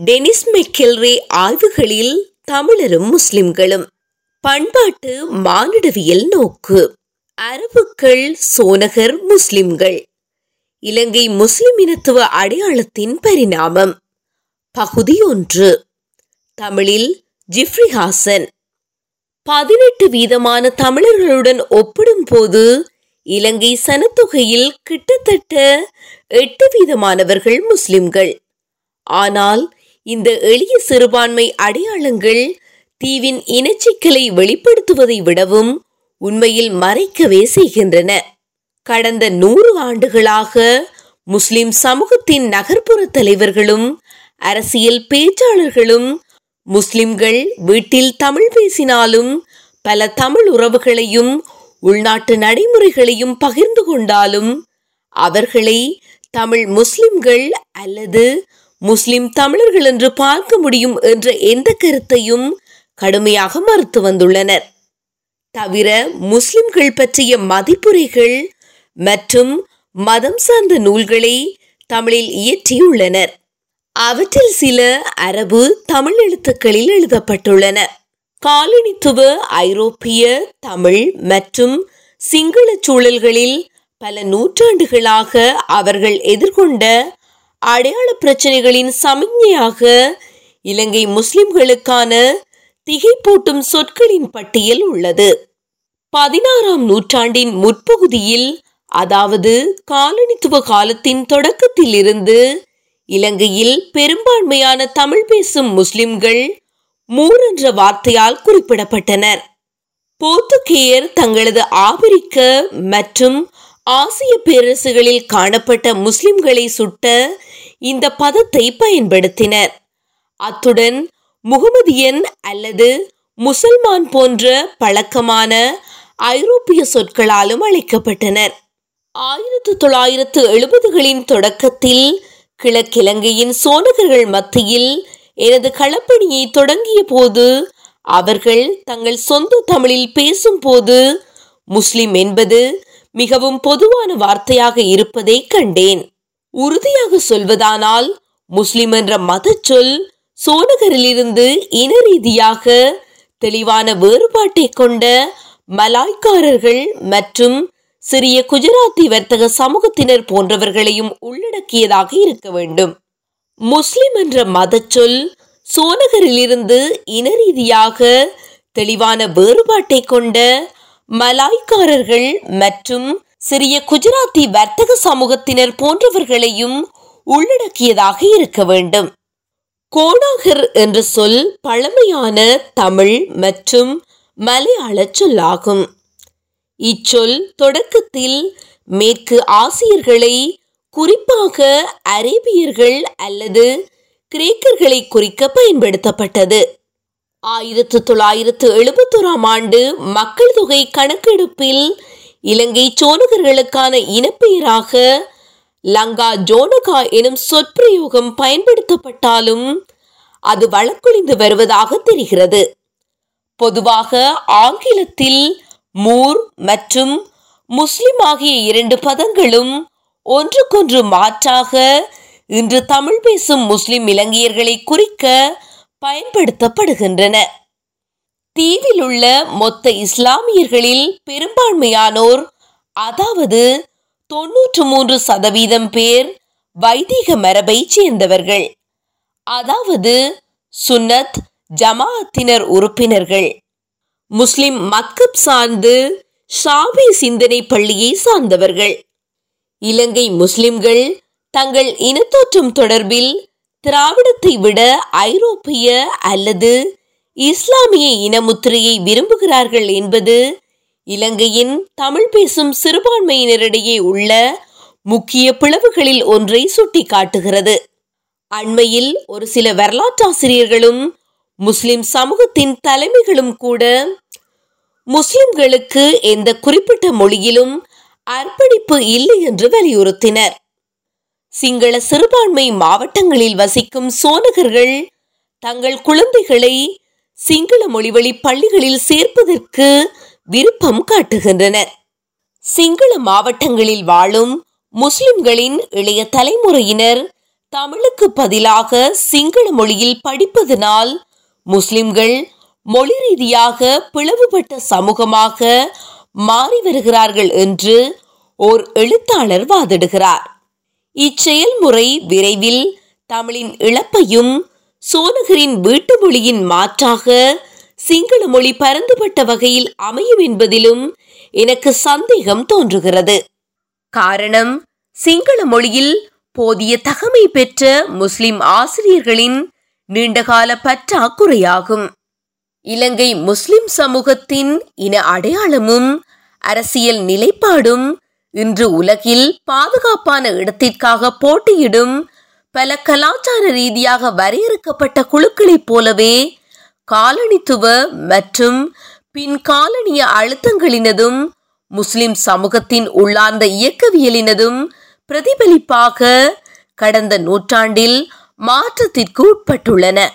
Denis மெக்கெல்ரே ஆய்வுகளில் தமிழரும் முஸ்லிம்களும். பண்பாட்டு மானிடவியல் நோக்கு. அரபுக்கள் சோனகர் முஸ்லிம்கள். இலங்கை முஸ்லிம் இனத்துவ அடையாளத்தின் பரிணாமம். பகுதி ஒன்று. தமிழில் ஜிப்ரி ஹாசன். பதினெட்டு வீதமான தமிழர்களுடன் ஒப்பிடும்போது இலங்கை சனத்தொகையில் கிட்டத்தட்ட எட்டு வீதமானவர்கள் முஸ்லிம்கள். ஆனால் இந்த எளிய சிறுபான்மை அடையாளங்கள் தீவின் இனச்சிக்கலை வெளிப்படுத்துவதை விடவும் உண்மையில் மறைக்கவே செய்கின்றன. கடந்த நூறு ஆண்டுகளாக முஸ்லிம் சமூகத்தின் நகர்ப்புற தலைவர்களும் அரசியல் பேச்சாளர்களும் முஸ்லிம்கள் வீட்டில் தமிழ் பேசினாலும் பல தமிழ் உறவுகளையும் உள்நாட்டு நடைமுறைகளையும் பகிர்ந்து கொண்டாலும் அவர்களை தமிழ் முஸ்லிம்கள் அல்லது முஸ்லிம் தமிழர்கள் என்று பார்க்க முடியும் என்ற எந்த கருத்தையும் கடுமையாக மறுத்து வந்துள்ளனர். தவிர முஸ்லிம்கள் பற்றிய மதிப்புரைகள் மற்றும் மதம் சார்ந்த நூல்களை தமிழில் இயற்றியுள்ளனர். அவற்றில் சில அரபு தமிழ் எழுத்துக்களில் எழுதப்பட்டுள்ளன. காலனித்துவ ஐரோப்பிய தமிழ் மற்றும் சிங்கள சூழல்களில் பல நூற்றாண்டுகளாக அவர்கள் எதிர்கொண்ட அடையாள பிரச்சனைகளின் சமிக்ஞையாக இலங்கை முஸ்லிம்களுக்கான திகைப்பூட்டும் சொற்களின் பட்டியல் உள்ளது. பதினாறாம் நூற்றாண்டின் முற்பகுதியில் அதாவது காலனித்துவ காலத்தின் தொடக்கத்தில் இருந்து இலங்கையில் பெரும்பான்மையான தமிழ் பேசும் முஸ்லிம்கள் மூர் என்ற வார்த்தையால் குறிப்பிடப்பட்டனர். போர்த்துகேயர் தங்களது ஆபிரிக்க மற்றும் ஆசிய பேரரசுகளில் காணப்பட்ட முஸ்லிம்களை சுட்ட இந்த பதத்தை பயன்படுத்தினர். அத்துடன் முகமதியன் அல்லது முசல்மான் போன்ற பழக்கமான ஐரோப்பிய சொற்களாலும் அழைக்கப்பட்டனர். ஆயிரத்து தொள்ளாயிரத்து எழுபதுகளின் தொடக்கத்தில் கிழக்கிழங்கையின் சோனகர்கள் மத்தியில் எனது களப்பணியை தொடங்கிய போது அவர்கள் தங்கள் சொந்த தமிழில் பேசும்போது முஸ்லிம் என்பது மிகவும் பொதுவான வார்த்தையாக இருப்பதை கண்டேன். உறுதியாக சொல்வதானால் முஸ்லிம் என்ற மத சொல் சோனகரிலிருந்து இன ரீதியாக தெளிவான வேறுபாட்டை கொண்ட மலாய்க்காரர்கள் மற்றும் சிறிய குஜராத்தி வர்த்தக சமூகத்தினர் போன்றவர்களையும் உள்ளடக்கியதாக இருக்க வேண்டும். முஸ்லிம் என்ற மதச்சொல் சோனகரிலிருந்து இன ரீதியாக தெளிவான வேறுபாட்டை கொண்ட மலாய்க்காரர்கள் மற்றும் சிறிய குஜராத்தி வர்த்தக சமூகத்தினர் போன்றவர்களையும் உள்ளடக்கியதாக இருக்க வேண்டும். கோடாகர் என்ற சொல் பழமையான தமிழ் மற்றும் மலையாள சொல்லாகும். இச்சொல் தொடக்கத்தில் மேற்கு ஆசியர்களை குறிப்பாக அரேபியர்கள் அல்லது கிரேக்கர்களை குறிக்க பயன்படுத்தப்பட்டது. ஆயிரத்து தொள்ளாயிரத்து எழுபத்தோராம் ஆண்டு மக்கள் தொகை கணக்கெடுப்பில் இலங்கை சோனகர்களுக்கான இனப்பெயராக லங்கா ஜோனகா எனும் சொற்பிரயோகம் பயன்படுத்தப்பட்டாலும் அது வழக்கொழிந்து வருவதாக தெரிகிறது. பொதுவாக ஆங்கிலத்தில் மூர் மற்றும் முஸ்லிம் ஆகிய இரண்டு பதங்களும் ஒன்றுக்கொன்று மாற்றாக இன்று தமிழ் பேசும் முஸ்லிம் இலங்கையர்களை குறிக்க பயன்படுத்தப்படுகின்றன. தீவில் உள்ள மொத்த இஸ்லாமியர்களில் பெரும்பான்மையானோர் அதாவது தொன்னூற்று மூன்று சதவீதம் பேர் வைதிக மரபை சேர்ந்தவர்கள். அதாவது சுன்னத் ஜமாஅத்தினர் உறுப்பினர்கள். முஸ்லிம் மத்கப் சார்ந்து ஷாபி சிந்தனை பள்ளியை சார்ந்தவர்கள். இலங்கை முஸ்லிம்கள் தங்கள் இனத்தோற்றம் தொடர்பில் திராவிடத்தை விட ஐரோப்பிய அல்லது இஸ்லாமிய இனமுத்திரையை விரும்புகிறார்கள் என்பது இலங்கையின் தமிழ் பேசும் சிறுபான்மையினரிடையே உள்ள முக்கிய பிளவுகளில் ஒன்றை சுட்டிக்காட்டுகிறது. அண்மையில் ஒரு சில வரலாற்றாசிரியர்களும் முஸ்லிம் சமூகத்தின் தலைமைகளும் கூட முஸ்லிம்களுக்கு எந்த குறிப்பிட்ட மொழியிலும் அர்ப்பணிப்பு இல்லை என்று வலியுறுத்தினர். சிங்கள சிறுபான்மை மாவட்டங்களில் வசிக்கும் சோனகர்கள் தங்கள் குழந்தைகளை சிங்கள மொழிவழி பள்ளிகளில் சேர்ப்பதற்கு விருப்பம் காட்டுகின்றனர். சிங்கள மாவட்டங்களில் வாழும் முஸ்லிம்களின் இளைய தலைமுறையினர் தமிழுக்கு பதிலாக சிங்கள மொழியில் படிப்பதனால் முஸ்லிம்கள் மொழி ரீதியாக பிளவுபட்ட சமூகமாக மாறி வருகிறார்கள் என்று ஓர் எழுத்தாளர் வாதிடுகிறார். இச்செயல்முறை விரைவில் தமிழின் இழப்பையும் சோனகரின் வீட்டு மொழியின் மாற்றாக சிங்கள மொழி பரந்துபட்ட வகையில் அமையும் என்பதிலும் எனக்கு சந்தேகம் தோன்றுகிறது. காரணம் சிங்கள மொழியில் போதிய தகமை பெற்ற முஸ்லிம் ஆசிரியர்களின் நீண்டகால பற்றாக்குறையாகும். இலங்கை முஸ்லிம் சமூகத்தின் இன அடையாளமும் அரசியல் நிலைப்பாடும் இன்று உலகில் பாதுகாப்பான இடத்திற்காக போட்டியிடும் பல கலாச்சார ரீதியாக வரையறுக்கப்பட்ட குழுக்களைப் போலவே காலனித்துவ மற்றும் பின் காலனிய அழுத்தங்களினதும் முஸ்லிம் சமூகத்தின் உள்ளார்ந்த இயக்கவியலினதும் பிரதிபலிப்பாக கடந்த நூற்றாண்டில் மாற்றத்திற்கு உட்பட்டுள்ளன.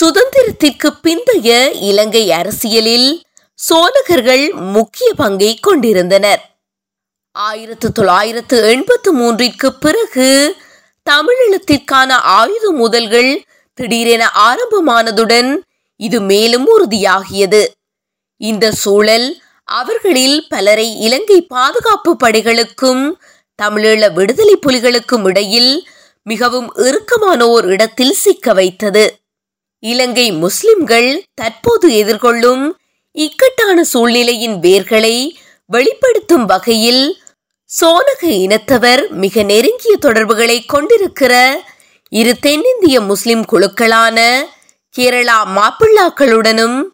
சுதந்திரத்திற்கு பிந்தைய இலங்கை அரசியலில் சோனகர்கள் முக்கிய பங்கை கொண்டிருந்தனர். ஆயிரத்து தொள்ளாயிரத்து எண்பத்து மூன்றிற்கு பிறகு தமிழீழத்திற்கான ஆயுத முதல்கள் திடீரென ஆரம்பமானதுடன் இது மேலும் உறுதியாகியது. இந்த சூழல் அவர்களில் பலரை இலங்கை பாதுகாப்பு படைகளுக்கும் தமிழீழ விடுதலை புலிகளுக்கும் இடையில் மிகவும் இறுக்கமான ஓர் இடத்தில் சிக்க வைத்தது. இலங்கை முஸ்லிம்கள் தற்போது எதிர்கொள்ளும் இக்கட்டான சூழ்நிலையின் வேர்களை வெளிப்படுத்தும் வகையில் சோனக இனத்தவர் மிக நெருங்கிய தொடர்புகளை கொண்டிருக்கிற இரு தென்னிந்திய முஸ்லிம் குழுக்களான கேரளா மாப்பிள்ளாக்களுடனும்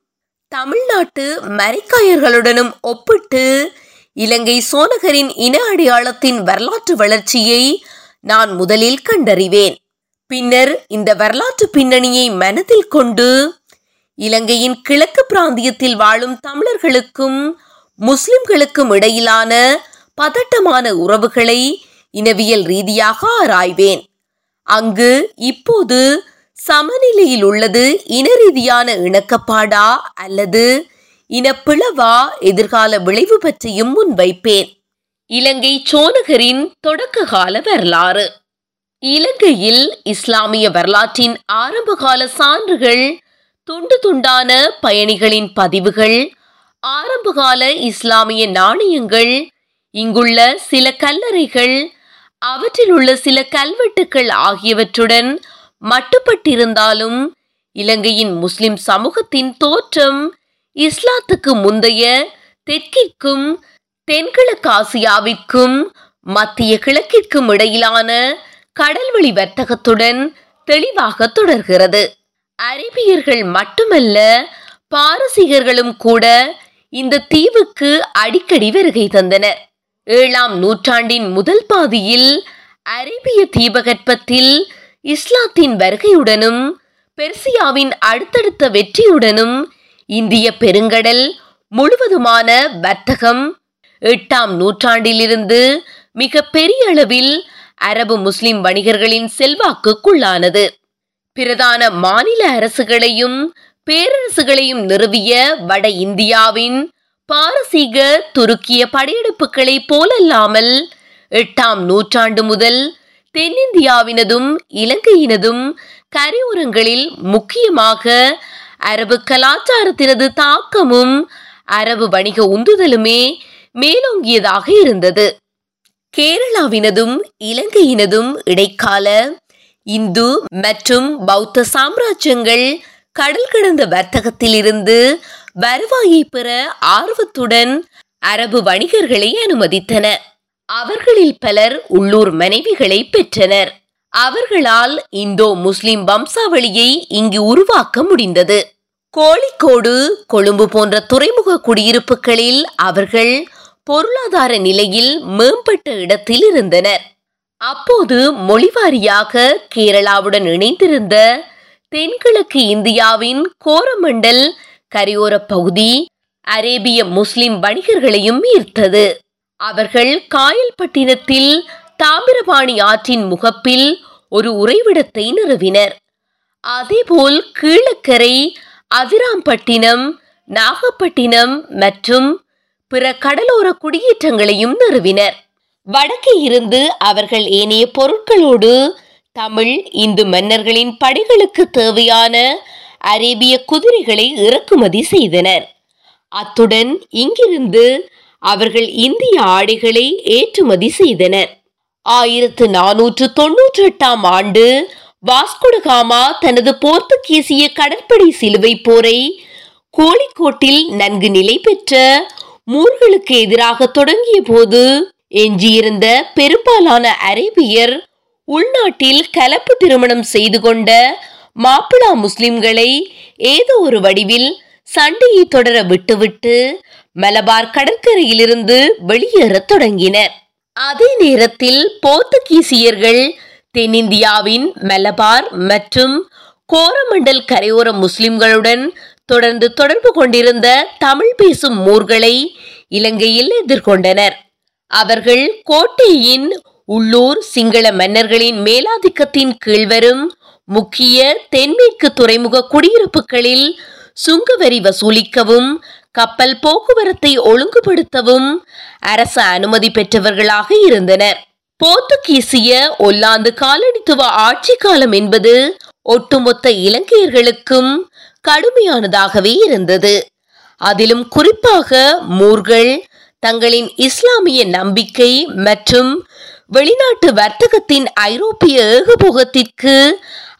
தமிழ்நாட்டு மரைக்காயர்களுடனும் ஒப்பிட்டு இலங்கை சோனகரின் இன அடையாளத்தின் வரலாற்று வளர்ச்சியை நான் முதலில் கண்டறிவேன். பின்னர் இந்த வரலாற்று பின்னணியை மனதில் கொண்டு இலங்கையின் கிழக்கு பிராந்தியத்தில் வாழும் தமிழர்களுக்கும் முஸ்லிம்களுக்கும் இடையிலான பதட்டமான உறவுகளை இனவியல் ரீதியாக ஆராய்வேன். அங்கு இப்போது சமநிலையில் உள்ளது இன ரீதியான இணக்கப்பாடா அல்லது இனப்பிளவா எதிர்கால விளைவு பற்றியும் முன்வைப்பேன். இலங்கை சோனகரின் தொடக்க கால வரலாறு. இலங்கையில் இஸ்லாமிய வரலாற்றின் ஆரம்பகால சான்றுகள் துண்டு துண்டான பயணிகளின் பதிவுகள் ஆரம்பகால இஸ்லாமிய நாணயங்கள் இங்குள்ள சில கல்லறைகள் அவற்றில் உள்ள சில கல்வெட்டுக்கள் ஆகியவற்றுடன் மட்டுப்பட்டிருந்தாலும் இலங்கையின் முஸ்லிம் சமூகத்தின் தோற்றம் இஸ்லாத்துக்கு முந்தைய தெற்கிற்கும் தென்கிழக்காசியாவிற்கும் மத்திய கிழக்கிற்கும் இடையிலான கடல்வழி வர்த்தகத்துடன் தெளிவாக தொடர்கிறது. அரேபியர்கள் மட்டுமல்ல பாரசீகர்களும் கூட இந்த தீவுக்கு அடிக்கடி வருகை தந்தனர் ஏழாம் நூற்றாண்டின் முதல் பாதியில் அரேபிய தீபகற்பத்தில் இஸ்லாத்தின் வருகையுடனும் பெர்சியாவின் அடுத்தடுத்த வெற்றியுடனும் இந்திய பெருங்கடல் முழுவதுமான வர்த்தகம் எட்டாம் நூற்றாண்டிலிருந்து மிக பெரிய அளவில் அரபு முஸ்லிம் வணிகர்களின் செல்வாக்குக்குள்ளானது. பிரதான மாநில அரசுகளையும் பேரரசுகளையும் நிறுவிய வட இந்தியாவின் பாரசீக துருக்கிய படையெடுப்புகளை போலல்லாமல் எட்டாம் நூற்றாண்டு முதல் தென்னிந்தியாவினதும் இலங்கையினதும் கரையோரங்களில் முக்கியமாக அரபு கலாச்சாரத்தினது தாக்கமும் அரபு வணிக உந்துதலுமே மேலோங்கியதாக இருந்தது. கேரளாவினதும் இலங்கையினதும் இடைக்கால இந்து மற்றும் பௌத்த சாம்ராஜ்யங்கள் கடல் கடந்த வர்த்தகத்திலிருந்து வருவாயை பெற ஆர்வத்துடன் அரபு வணிகர்களை அனுமதித்தன. அவர்களில் பலர் உள்ளூர் மனைவிகளை பெற்றனர். அவர்களால் இந்தோ முஸ்லிம் வம்சாவளியை இங்கு உருவாக்க முடிந்தது. கோழிக்கோடு கொழும்பு போன்ற துறைமுக குடியிருப்புகளில் அவர்கள் பொருளாதார நிலையில் மேம்பட்ட இடத்தில் இருந்தனர் அப்போது மொழிவாரியாக கேரளாவுடன் இணைந்திருந்த தென்கிழக்கு இந்தியாவின் கோரமண்டல் கரையோர பகுதி அரேபிய முஸ்லிம் வணிகர்களையும் ஈர்த்தது. அவர்கள் காயல்பட்டினத்தில் தாமிரபாணி ஆற்றின் முகப்பில் ஒரு உறைவிடத்தை நிறுவினர். அதேபோல் கீழக்கரை அதிராம்பட்டினம் நாகப்பட்டினம் மற்றும் பிற கடலோர குடியேற்றங்களையும் நிறுவினர். வடக்கே இருந்து அவர்கள் ஏனைய பொருட்களோடு தமிழ் இந்து மன்னர்களின் படைகளுக்கு தேவையான அரேபிய குதிரைகளை இறக்குமதி செய்தனர். அத்துடன் இங்கிருந்து அவர்கள் இந்திய ஆடைகளை ஏற்றுமதி செய்தனர். ஆயிரத்து நானூற்று தொன்னூற்றி எட்டாம் ஆண்டு வாஸ்குடகாமா தனது போர்த்துகீசிய கடற்படை சிலுவை போரை கோழிக்கோட்டில் நன்கு நிலை பெற்ற மூர்களுக்கு எதிராக தொடங்கிய போது எஞ்சியிருந்த பெரும்பாலான அரேபியர் உள்நாட்டில் கலப்பு திருமணம் செய்து கொண்ட மாப்பிளா முஸ்லிம்களை ஏதோ ஒரு வடிவில் சண்டையை தொடர விட்டுவிட்டு மலபார் கடற்கரையிலிருந்து வெளியேறத் தொடங்கினர். அதே நேரத்தில் போர்த்துகீசியர்கள் தென்னிந்தியாவின் மலபார் மற்றும் கோரமண்டல் கரையோர முஸ்லிம்களுடன் தொடர்ந்து தொடர்பு கொண்டிருந்த தமிழ் பேசும் மூர்களை இலங்கையில் எதிர்கொண்டனர். அவர்கள் கோட்டையின் உள்ளூர் சிங்கள மன்னர்களின் மேலாதிக்கத்தின் கீழ் வரும் முக்கிய தென்மேற்கு துறைமுக குடியிருப்புகளில் சுங்கவரி வசூலிக்கவும் கப்பல் போக்குவரத்தை ஒழுங்குபடுத்தவும் அரசு அனுமதி பெற்றவர்களாக இருந்தனர். போர்த்துகீசிய ஒல்லாந்து காலனித்துவ ஆட்சி காலம் என்பது ஒட்டுமொத்த இலங்கையர்களுக்கும் கடுமையானதாகவே இருந்தது. அதிலும் குறிப்பாக மூர்கள் தங்களின் இஸ்லாமிய நம்பிக்கை மற்றும் வெளிநாட்டு வர்த்தகத்தின் ஐரோப்பிய ஏகபோகத்திற்கு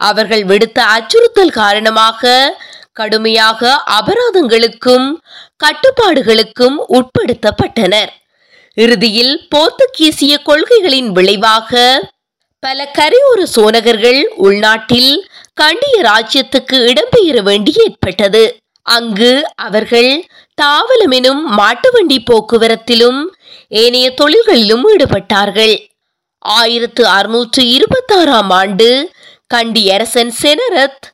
அவர்கள் விடுத்த அச்சுறுத்தல் காரணமாக கடுமையாக அபராதங்களுக்கும் கட்டுப்பாடுகளுக்கும் உட்படுத்தப்பட்டனர். இறுதியில் போர்த்துகீசிய கொள்கைகளின் விளைவாக பல கரையோர சோனகர்கள் உள்நாட்டில் கண்டிய ராஜ்யத்துக்கு இடம்பெயர வேண்டி ஏற்பட்டது. அங்கு அவர்கள் தாவலமெனும் மாட்டு வண்டி போக்குவரத்திலும் ஏனைய தொழில்களிலும் ஈடுபட்டார்கள். ஆயிரத்து அறுநூற்று இருபத்தாறாம் ஆண்டு கண்டி அரசன் செனரத்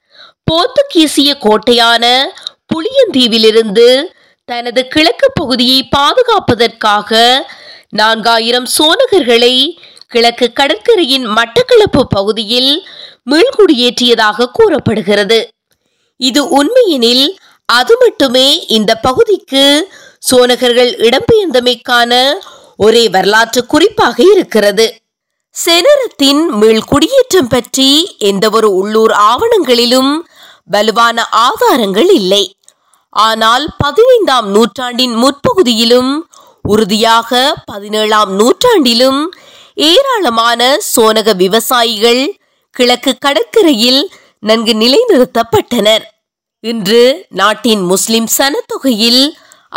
போர்த்துகீசிய கோட்டையான புளியந்தீவிலிருந்து தனது கிழக்கு பகுதியை பாதுகாப்பதற்காக நான்காயிரம் சோனகர்களை கிழக்கு கடற்கரையின் மட்டக்களப்பு பகுதியில் மீள்குடியேற்றியதாக கூறப்படுகிறது. இது உண்மையெனில் அது மட்டுமே இந்த பகுதிக்கு சோனகர்கள் இடம்பெயர்ந்தமைக்கான ஒரே வரலாற்று குறிப்பாக இருக்கிறது. செனரத்தின் மீள்குடியேற்றம் பற்றி எந்தவொரு உள்ளூர் ஆவணங்களிலும் வலுவான ஆதாரங்கள் இல்லை. ஆனால் பதினைந்தாம் நூற்றாண்டின் முற்பகுதியிலும் உறுதியாக பதினேழாம் நூற்றாண்டிலும் ஏராளமான சோனக விவசாயிகள் கிழக்கு கடற்கரையில் நன்கு நிலைநிறுத்தப்பட்டனர். இன்று நாட்டின் முஸ்லிம் சனத்தொகையில்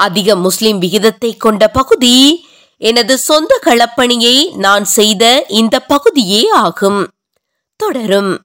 அதிக முஸ்லிம் விகிதத்தை கொண்ட பகுதி எனது சொந்த களப்பணியை நான் செய்த இந்த பகுதியே ஆகும். தொடரும்.